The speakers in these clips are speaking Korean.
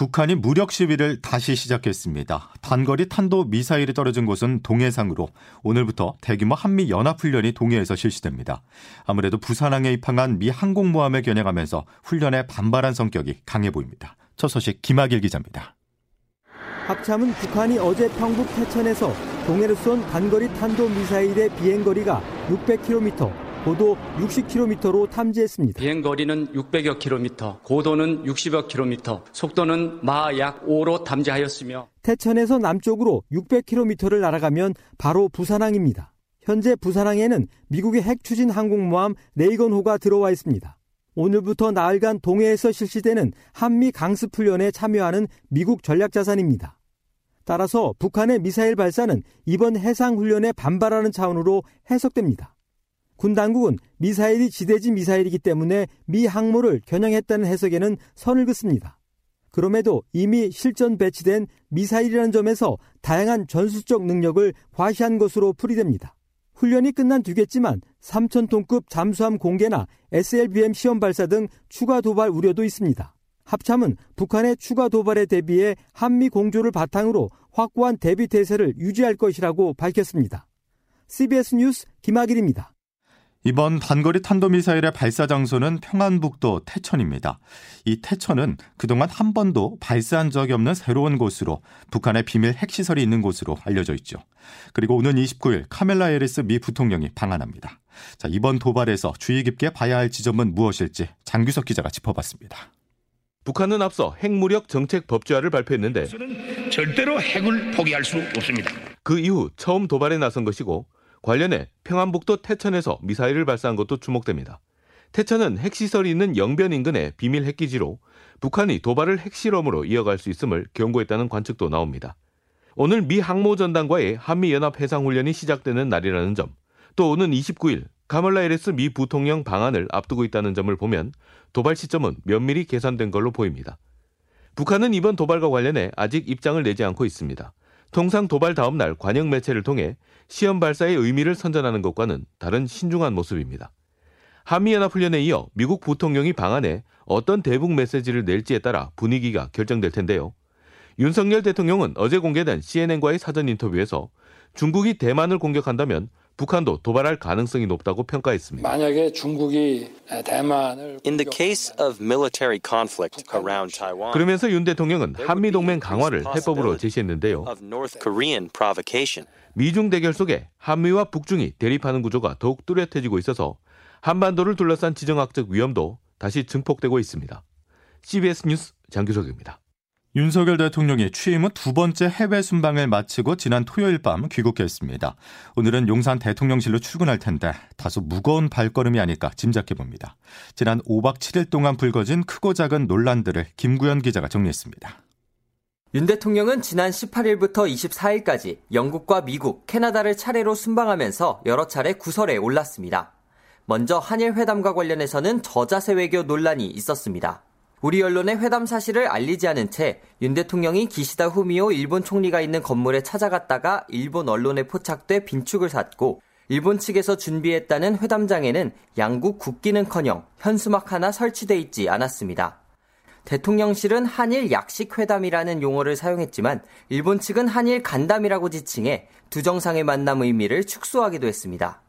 북한이 무력 시위를 다시 시작했습니다. 단거리 탄도 미사일이 떨어진 곳은 동해상으로 오늘부터 대규모 한미 연합훈련이 동해에서 실시됩니다. 아무래도 부산항에 입항한 미 항공모함에 겨냥하면서 훈련에 반발한 성격이 강해 보입니다. 첫 소식 김학일 기자입니다. 합참은 북한이 어제 평북 태천에서 동해로 쏜 단거리 탄도 미사일의 비행거리가 600km, 고도 60km로 탐지했습니다. 비행 거리는 600여 킬로미터, 고도는 60여 킬로미터, 속도는 마 약 5로 탐지하였으며 태천에서 남쪽으로 600km를 날아가면 바로 부산항입니다. 현재 부산항에는 미국의 핵 추진 항공모함 레이건호가 들어와 있습니다. 오늘부터 나흘간 동해에서 실시되는 한미 강습 훈련에 참여하는 미국 전략 자산입니다. 따라서 북한의 미사일 발사는 이번 해상 훈련에 반발하는 차원으로 해석됩니다. 군 당국은 미사일이 지대지 미사일이기 때문에 미 항모를 겨냥했다는 해석에는 선을 긋습니다. 그럼에도 이미 실전 배치된 미사일이라는 점에서 다양한 전술적 능력을 과시한 것으로 풀이됩니다. 훈련이 끝난 뒤겠지만 3,000톤급 잠수함 공개나 SLBM 시험 발사 등 추가 도발 우려도 있습니다. 합참은 북한의 추가 도발에 대비해 한미 공조를 바탕으로 확고한 대비 태세를 유지할 것이라고 밝혔습니다. CBS 뉴스 김학일입니다. 이번 단거리 탄도미사일의 발사 장소는 평안북도 태천입니다. 이 태천은 그동안 한 번도 발사한 적이 없는 새로운 곳으로 북한의 비밀 핵시설이 있는 곳으로 알려져 있죠. 그리고 오는 29일 카멀라 해리스 미 부통령이 방한합니다. 자, 이번 도발에서 주의 깊게 봐야 할 지점은 무엇일지 장규석 기자가 짚어봤습니다. 북한은 앞서 핵무력 정책 법제화를 발표했는데 절대로 핵을 포기할 수 없습니다. 그 이후 처음 도발에 나선 것이고 관련해 평안북도 태천에서 미사일을 발사한 것도 주목됩니다. 태천은 핵시설이 있는 영변 인근의 비밀 핵기지로 북한이 도발을 핵실험으로 이어갈 수 있음을 경고했다는 관측도 나옵니다. 오늘 미 항모전단과의 한미연합해상훈련이 시작되는 날이라는 점, 또 오는 29일 가멀라 에레스 미 부통령 방안을 앞두고 있다는 점을 보면 도발 시점은 면밀히 계산된 걸로 보입니다. 북한은 이번 도발과 관련해 아직 입장을 내지 않고 있습니다. 통상 도발 다음 날 관영 매체를 통해 시험 발사의 의미를 선전하는 것과는 다른 신중한 모습입니다. 한미연합훈련에 이어 미국 부통령이 방안에 어떤 대북 메시지를 낼지에 따라 분위기가 결정될 텐데요. 윤석열 대통령은 어제 공개된 CNN과의 사전 인터뷰에서 중국이 대만을 공격한다면 북한도 도발할 가능성이 높다고 평가했습니다. 만약에 중국이 대만을 In the case of military conflict around Taiwan, 그러면서 윤 대통령은 한미 동맹 강화를 해법으로 제시했는데요. of North Korean provocation. 미중 대결 속에 한미와 북중이 대립하는 구조가 더욱 뚜렷해지고 있어서 한반도를 둘러싼 지정학적 위험도 다시 증폭되고 있습니다. CBS 뉴스 장규석입니다. 윤석열 대통령이 취임 후 두 번째 해외 순방을 마치고 지난 토요일 밤 귀국했습니다. 오늘은 용산 대통령실로 출근할 텐데 다소 무거운 발걸음이 아닐까 짐작해 봅니다. 지난 5박 7일 동안 불거진 크고 작은 논란들을 김구현 기자가 정리했습니다. 윤 대통령은 지난 18일부터 24일까지 영국과 미국, 캐나다를 차례로 순방하면서 여러 차례 구설에 올랐습니다. 먼저 한일 회담과 관련해서는 저자세 외교 논란이 있었습니다. 우리 언론의 회담 사실을 알리지 않은 채 윤 대통령이 기시다 후미오 일본 총리가 있는 건물에 찾아갔다가 일본 언론에 포착돼 빈축을 샀고 일본 측에서 준비했다는 회담장에는 양국 국기는커녕 현수막 하나 설치돼 있지 않았습니다. 대통령실은 한일 약식 회담이라는 용어를 사용했지만 일본 측은 한일 간담이라고 지칭해 두 정상의 만남 의미를 축소하기도 했습니다.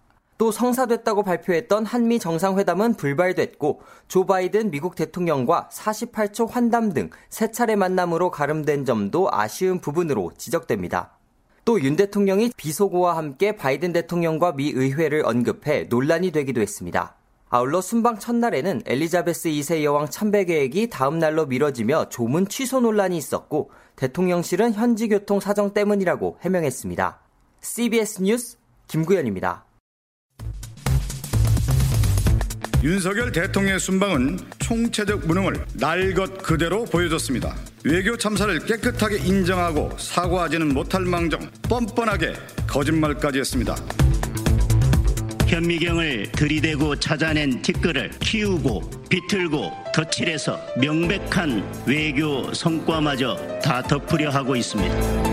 또 성사됐다고 발표했던 한미 정상회담은 불발됐고 조 바이든 미국 대통령과 48초 환담 등 세 차례 만남으로 가름된 점도 아쉬운 부분으로 지적됩니다. 또 윤 대통령이 비속어와 함께 바이든 대통령과 미 의회를 언급해 논란이 되기도 했습니다. 아울러 순방 첫날에는 엘리자베스 2세 여왕 참배 계획이 다음 날로 미뤄지며 조문 취소 논란이 있었고 대통령실은 현지 교통 사정 때문이라고 해명했습니다. CBS 뉴스 김구현입니다. 윤석열 대통령의 순방은 총체적 무능을 날 것 그대로 보여줬습니다. 외교 참사를 깨끗하게 인정하고 사과하지는 못할 망정 뻔뻔하게 거짓말까지 했습니다. 현미경을 들이대고 찾아낸 티끌을 키우고 비틀고 덧칠해서 명백한 외교 성과마저 다 덮으려 하고 있습니다.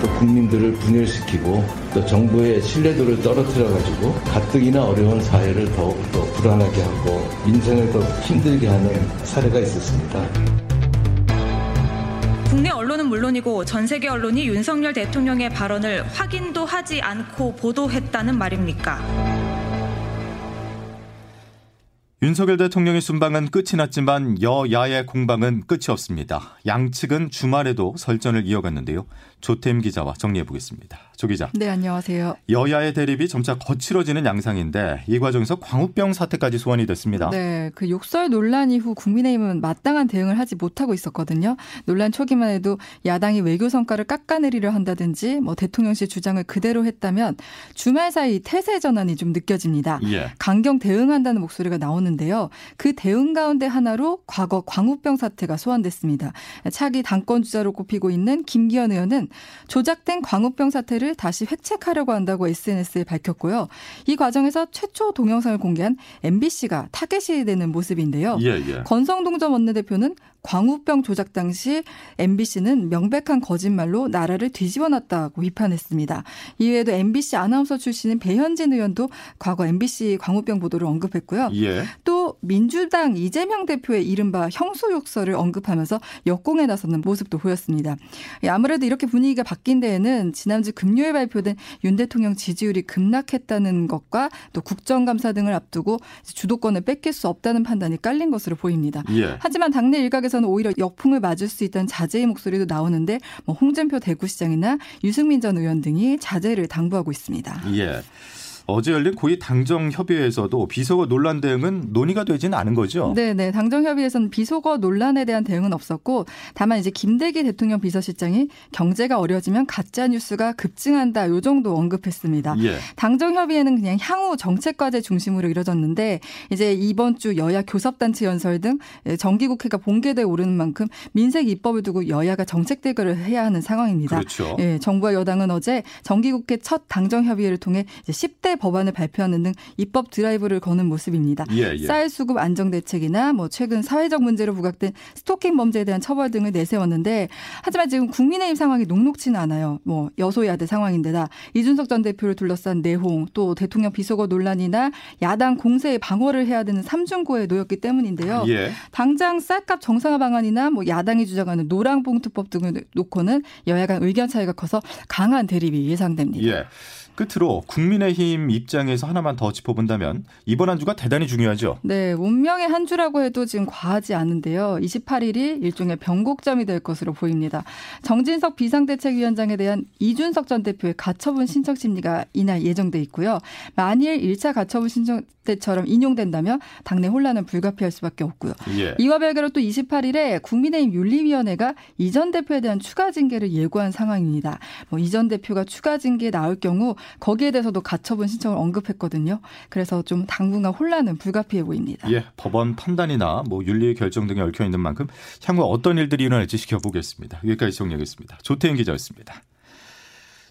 또 국민들을 분열시키고 또 정부의 신뢰도를 떨어뜨려 가지고 가뜩이나 어려운 사회를 더욱 더 불안하게 하고 민생을 더 힘들게 하는 사례가 있었습니다. 국내 언론은 물론이고 전 세계 언론이 윤석열 대통령의 발언을 확인도 하지 않고 보도했다는 말입니까? 윤석열 대통령의 순방은 끝이 났지만 여야의 공방은 끝이 없습니다. 양측은 주말에도 설전을 이어갔는데요. 조태임 기자와 정리해 보겠습니다. 조 기자. 네, 안녕하세요. 여야의 대립이 점차 거칠어지는 양상인데 이 과정에서 광우병 사태까지 소환이 됐습니다. 네, 그 욕설 논란 이후 국민의힘은 마땅한 대응을 하지 못하고 있었거든요. 논란 초기만 해도 야당이 외교 성과를 깎아내리려 한다든지 뭐 대통령실 주장을 그대로 했다면 주말 사이 태세 전환이 좀 느껴집니다. 예. 강경 대응한다는 목소리가 나오는 나오는데요. 그 대응 가운데 하나로 과거 광우병 사태가 소환됐습니다. 차기 당권 주자로 꼽히고 있는 김기현 의원은 조작된 광우병 사태를 다시 회책하려고 한다고 SNS에 밝혔고요. 이 과정에서 최초 동영상을 공개한 MBC가 타겟이 되는 모습인데요. 예, 예. 권성동 전 원내대표는 광우병 조작 당시 MBC는 명백한 거짓말로 나라를 뒤집어놨다고 비판했습니다. 이외에도 MBC 아나운서 출신인 배현진 의원도 과거 MBC 광우병 보도를 언급했고요. 예. 또 민주당 이재명 대표의 이른바 형수 욕설을 언급하면서 역공에 나서는 모습도 보였습니다. 예, 아무래도 이렇게 분위기가 바뀐 데에는 지난주 금요일 발표된 윤 대통령 지지율이 급락했다는 것과 또 국정감사 등을 앞두고 주도권을 뺏길 수 없다는 판단이 깔린 것으로 보입니다. 예. 하지만 당내 일각에서 는 오히려 역풍을 맞을 수 있다는 자제의 목소리도 나오는데 뭐 홍준표 대구시장이나 유승민 전 의원 등이 자제를 당부하고 있습니다. 예. 어제 열린 고위 당정 협의회에서도 비속어 논란 대응은 논의가 되지는 않은 거죠. 네, 네. 당정 협의에서는 비속어 논란에 대한 대응은 없었고 다만 이제 김대기 대통령 비서실장이 경제가 어려지면 가짜 뉴스가 급증한다 요 정도 언급했습니다. 예. 당정 협의회는 그냥 향후 정책 과제 중심으로 이뤄졌는데 이제 이번 주 여야 교섭단체 연설 등 정기 국회가 본계대에 오르는 만큼 민생 입법을 두고 여야가 정책 대결을 해야 하는 상황입니다. 그렇죠. 예, 정부와 여당은 어제 정기 국회 첫 당정 협의회를 통해 이제 10대 법안을 발표하는 등 입법 드라이브를 거는 모습입니다. 예, 예. 쌀 수급 안정 대책이나 뭐 최근 사회적 문제로 부각된 스토킹 범죄에 대한 처벌 등을 내세웠는데 하지만 지금 국민의힘 상황이 녹록지는 않아요. 뭐 여소야대 상황인데다 이준석 전 대표를 둘러싼 내홍 또 대통령 비속어 논란이나 야당 공세에 방어를 해야 되는 삼중고에 놓였기 때문인데요. 예. 당장 쌀값 정상화 방안이나 뭐 야당이 주장하는 노랑봉투법 등을 놓고는 여야 간 의견 차이가 커서 강한 대립이 예상됩니다. 예. 끝으로 국민의힘 입장에서 하나만 더 짚어본다면 이번 한 주가 대단히 중요하죠. 네, 운명의 한 주라고 해도 지금 과하지 않은데요. 28일이 일종의 변곡점이 될 것으로 보입니다. 정진석 비상대책위원장에 대한 이준석 전 대표의 가처분 신청 심리가 이날 예정돼 있고요. 만일 1차 가처분 신청 때처럼 인용된다면 당내 혼란은 불가피할 수밖에 없고요. 예. 이와 별개로 또 28일에 국민의힘 윤리위원회가 이 전 대표에 대한 추가 징계를 예고한 상황입니다. 뭐 이 전 대표가 추가 징계 나올 경우 거기에 대해서도 가처분 신청을 언급했거든요. 그래서 좀 당분간 혼란은 불가피해 보입니다. 예, 법원 판단이나 뭐 윤리 결정 등에 얽혀 있는 만큼 향후 어떤 일들이 일어날지 지켜보겠습니다. 여기까지 정리하겠습니다. 조태인 기자였습니다.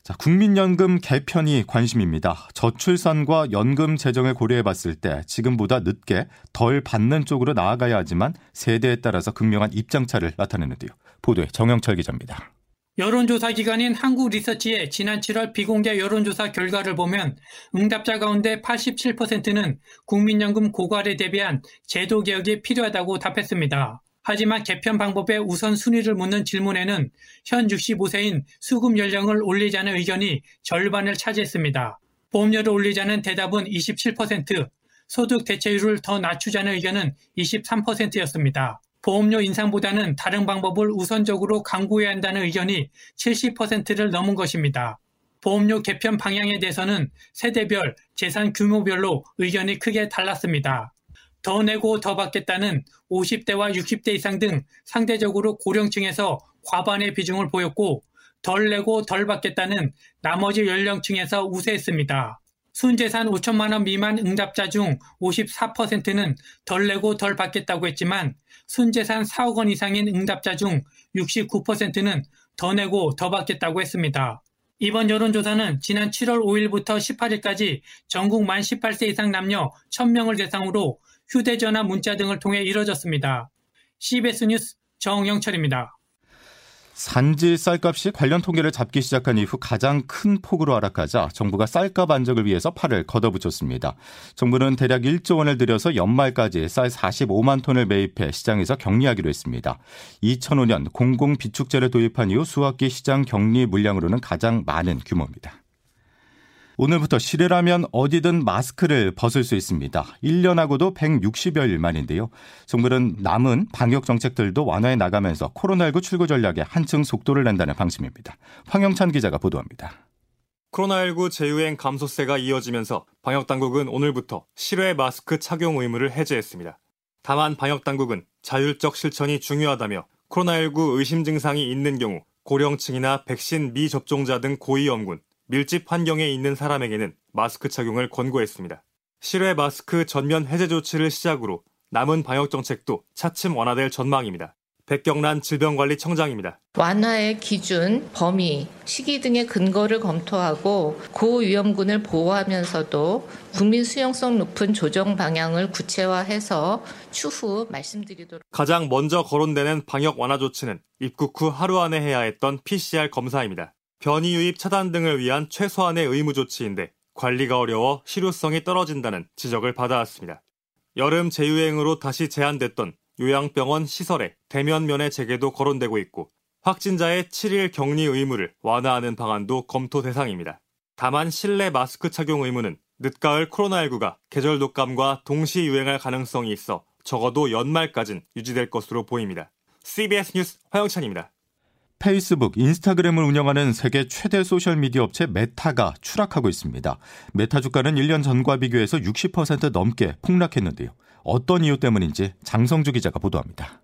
자, 국민연금 개편이 관심입니다. 저출산과 연금 재정을 고려해 봤을 때 지금보다 늦게 덜 받는 쪽으로 나아가야 하지만 세대에 따라서 극명한 입장차를 나타내는데요. 보도에 정영철 기자입니다. 여론조사 기관인 한국리서치의 지난 7월 비공개 여론조사 결과를 보면 응답자 가운데 87%는 국민연금 고갈에 대비한 제도 개혁이 필요하다고 답했습니다. 하지만 개편 방법의 우선 순위를 묻는 질문에는 현 65세인 수급 연령을 올리자는 의견이 절반을 차지했습니다. 보험료를 올리자는 대답은 27%, 소득 대체율을 더 낮추자는 의견은 23%였습니다. 보험료 인상보다는 다른 방법을 우선적으로 강구해야 한다는 의견이 70%를 넘은 것입니다. 보험료 개편 방향에 대해서는 세대별, 재산 규모별로 의견이 크게 달랐습니다. 더 내고 더 받겠다는 50대와 60대 이상 등 상대적으로 고령층에서 과반의 비중을 보였고 덜 내고 덜 받겠다는 나머지 연령층에서 우세했습니다. 순재산 5천만 원 미만 응답자 중 54%는 덜 내고 덜 받겠다고 했지만 순재산 4억 원 이상인 응답자 중 69%는 더 내고 더 받겠다고 했습니다. 이번 여론조사는 지난 7월 5일부터 18일까지 전국 만 18세 이상 남녀 1000명을 대상으로 휴대전화 문자 등을 통해 이뤄졌습니다. CBS 뉴스 정영철입니다. 산지 쌀값이 관련 통계를 잡기 시작한 이후 가장 큰 폭으로 하락하자 정부가 쌀값 안정을 위해서 팔을 걷어붙였습니다. 정부는 대략 1조 원을 들여서 연말까지 쌀 45만 톤을 매입해 시장에서 격리하기로 했습니다. 2005년 공공비축제를 도입한 이후 수학기 시장 격리 물량으로는 가장 많은 규모입니다. 오늘부터 실외라면 어디든 마스크를 벗을 수 있습니다. 1년하고도 160여일 만인데요. 정부는 남은 방역 정책들도 완화해 나가면서 코로나19 출구 전략에 한층 속도를 낸다는 방침입니다. 황영찬 기자가 보도합니다. 코로나19 재유행 감소세가 이어지면서 방역당국은 오늘부터 실외 마스크 착용 의무를 해제했습니다. 다만 방역당국은 자율적 실천이 중요하다며 코로나19 의심 증상이 있는 경우 고령층이나 백신 미접종자 등 고위험군, 밀집 환경에 있는 사람에게는 마스크 착용을 권고했습니다. 실외 마스크 전면 해제 조치를 시작으로 남은 방역 정책도 차츰 완화될 전망입니다. 백경란 질병관리청장입니다. 완화의 기준, 범위, 시기 등의 근거를 검토하고 고위험군을 보호하면서도 국민 수용성 높은 조정 방향을 구체화해서 추후 말씀드리도록. 가장 먼저 거론되는 방역 완화 조치는 입국 후 하루 안에 해야 했던 PCR 검사입니다. 변이 유입 차단 등을 위한 최소한의 의무 조치인데 관리가 어려워 실효성이 떨어진다는 지적을 받아왔습니다. 여름 재유행으로 다시 제한됐던 요양병원 시설의 대면 면회 재개도 거론되고 있고 확진자의 7일 격리 의무를 완화하는 방안도 검토 대상입니다. 다만 실내 마스크 착용 의무는 늦가을 코로나19가 계절 독감과 동시 유행할 가능성이 있어 적어도 연말까진 유지될 것으로 보입니다. CBS 뉴스 화영찬입니다. 페이스북, 인스타그램을 운영하는 세계 최대 소셜미디어 업체 메타가 추락하고 있습니다. 메타 주가는 1년 전과 비교해서 60% 넘게 폭락했는데요. 어떤 이유 때문인지 장성주 기자가 보도합니다.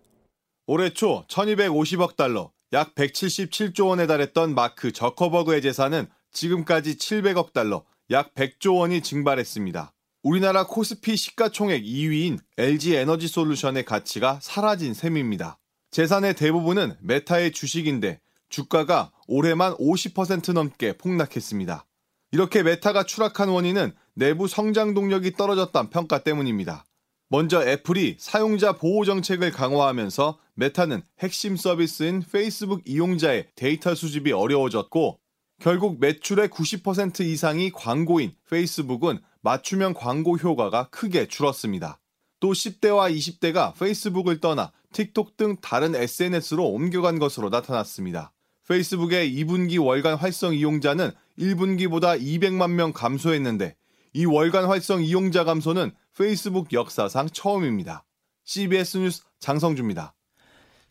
올해 초 1250억 달러, 약 177조 원에 달했던 마크 저커버그의 재산은 지금까지 700억 달러, 약 100조 원이 증발했습니다. 우리나라 코스피 시가총액 2위인 LG 에너지 솔루션의 가치가 사라진 셈입니다. 재산의 대부분은 메타의 주식인데 주가가 올해만 50% 넘게 폭락했습니다. 이렇게 메타가 추락한 원인은 내부 성장 동력이 떨어졌다는 평가 때문입니다. 먼저 애플이 사용자 보호 정책을 강화하면서 메타는 핵심 서비스인 페이스북 이용자의 데이터 수집이 어려워졌고 결국 매출의 90% 이상이 광고인 페이스북은 맞춤형 광고 효과가 크게 줄었습니다. 또 10대와 20대가 페이스북을 떠나 틱톡 등 다른 SNS로 옮겨간 것으로 나타났습니다. 페이스북의 2분기 월간 활성 이용자는 1분기보다 200만 명 감소했는데 이 월간 활성 이용자 감소는 페이스북 역사상 처음입니다. CBS 뉴스 장성주입니다.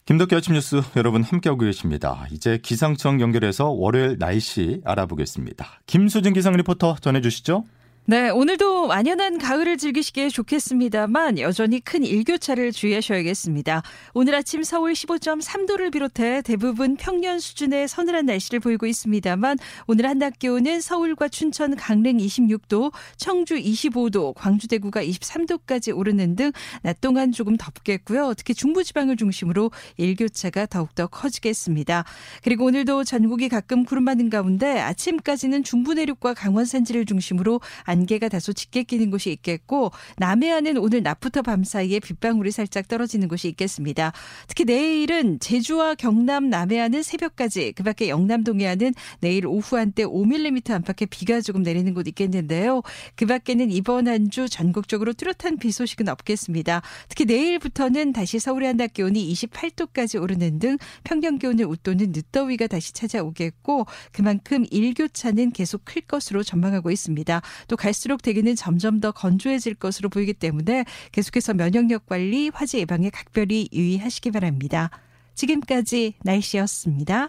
김덕기 아침 뉴스 여러분 함께하고 계십니다. 이제 기상청 연결해서 월요일 날씨 알아보겠습니다. 김수진 기상 리포터 전해주시죠. 네, 오늘도 완연한 가을을 즐기시기에 좋겠습니다만 여전히 큰 일교차를 주의하셔야겠습니다. 오늘 아침 서울 15.3도를 비롯해 대부분 평년 수준의 서늘한 날씨를 보이고 있습니다만 오늘 한낮 기온은 서울과 춘천, 강릉 26도, 청주 25도, 광주 대구가 23도까지 오르는 등 낮 동안 조금 덥겠고요. 특히 중부지방을 중심으로 일교차가 더욱더 커지겠습니다. 그리고 오늘도 전국이 가끔 구름 많은 가운데 아침까지는 중부 내륙과 강원 산지를 중심으로 안개가 다소 짙게 끼는 곳이 있겠고 남해안은 오늘 낮부터 밤 사이에 빗방울이 살짝 떨어지는 곳이 있겠습니다. 특히 내일은 제주와 경남 남해안은 새벽까지 그밖에 영남 동해안은 내일 오후 한때 5mm 안팎의 비가 조금 내리는 곳 있겠는데요. 그밖에는 이번 한 주 전국적으로 뚜렷한 비 소식은 없겠습니다. 특히 내일부터는 다시 서울의 한낮 기온이 28도까지 오르는 등 평년 기온을 웃도는 늦더위가 다시 찾아오겠고 그만큼 일교차는 계속 클 것으로 전망하고 있습니다. 또 갈수록 대기는 점점 더 건조해질 것으로 보이기 때문에 계속해서 면역력 관리, 화재 예방에 각별히 유의하시기 바랍니다. 지금까지 날씨였습니다.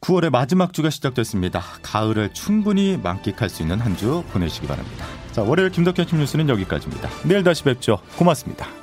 9월의 마지막 주가 시작됐습니다. 가을을 충분히 만끽할 수 있는 한 주 보내시기 바랍니다. 자, 월요일 김덕현 팀 뉴스는 여기까지입니다. 내일 다시 뵙죠. 고맙습니다.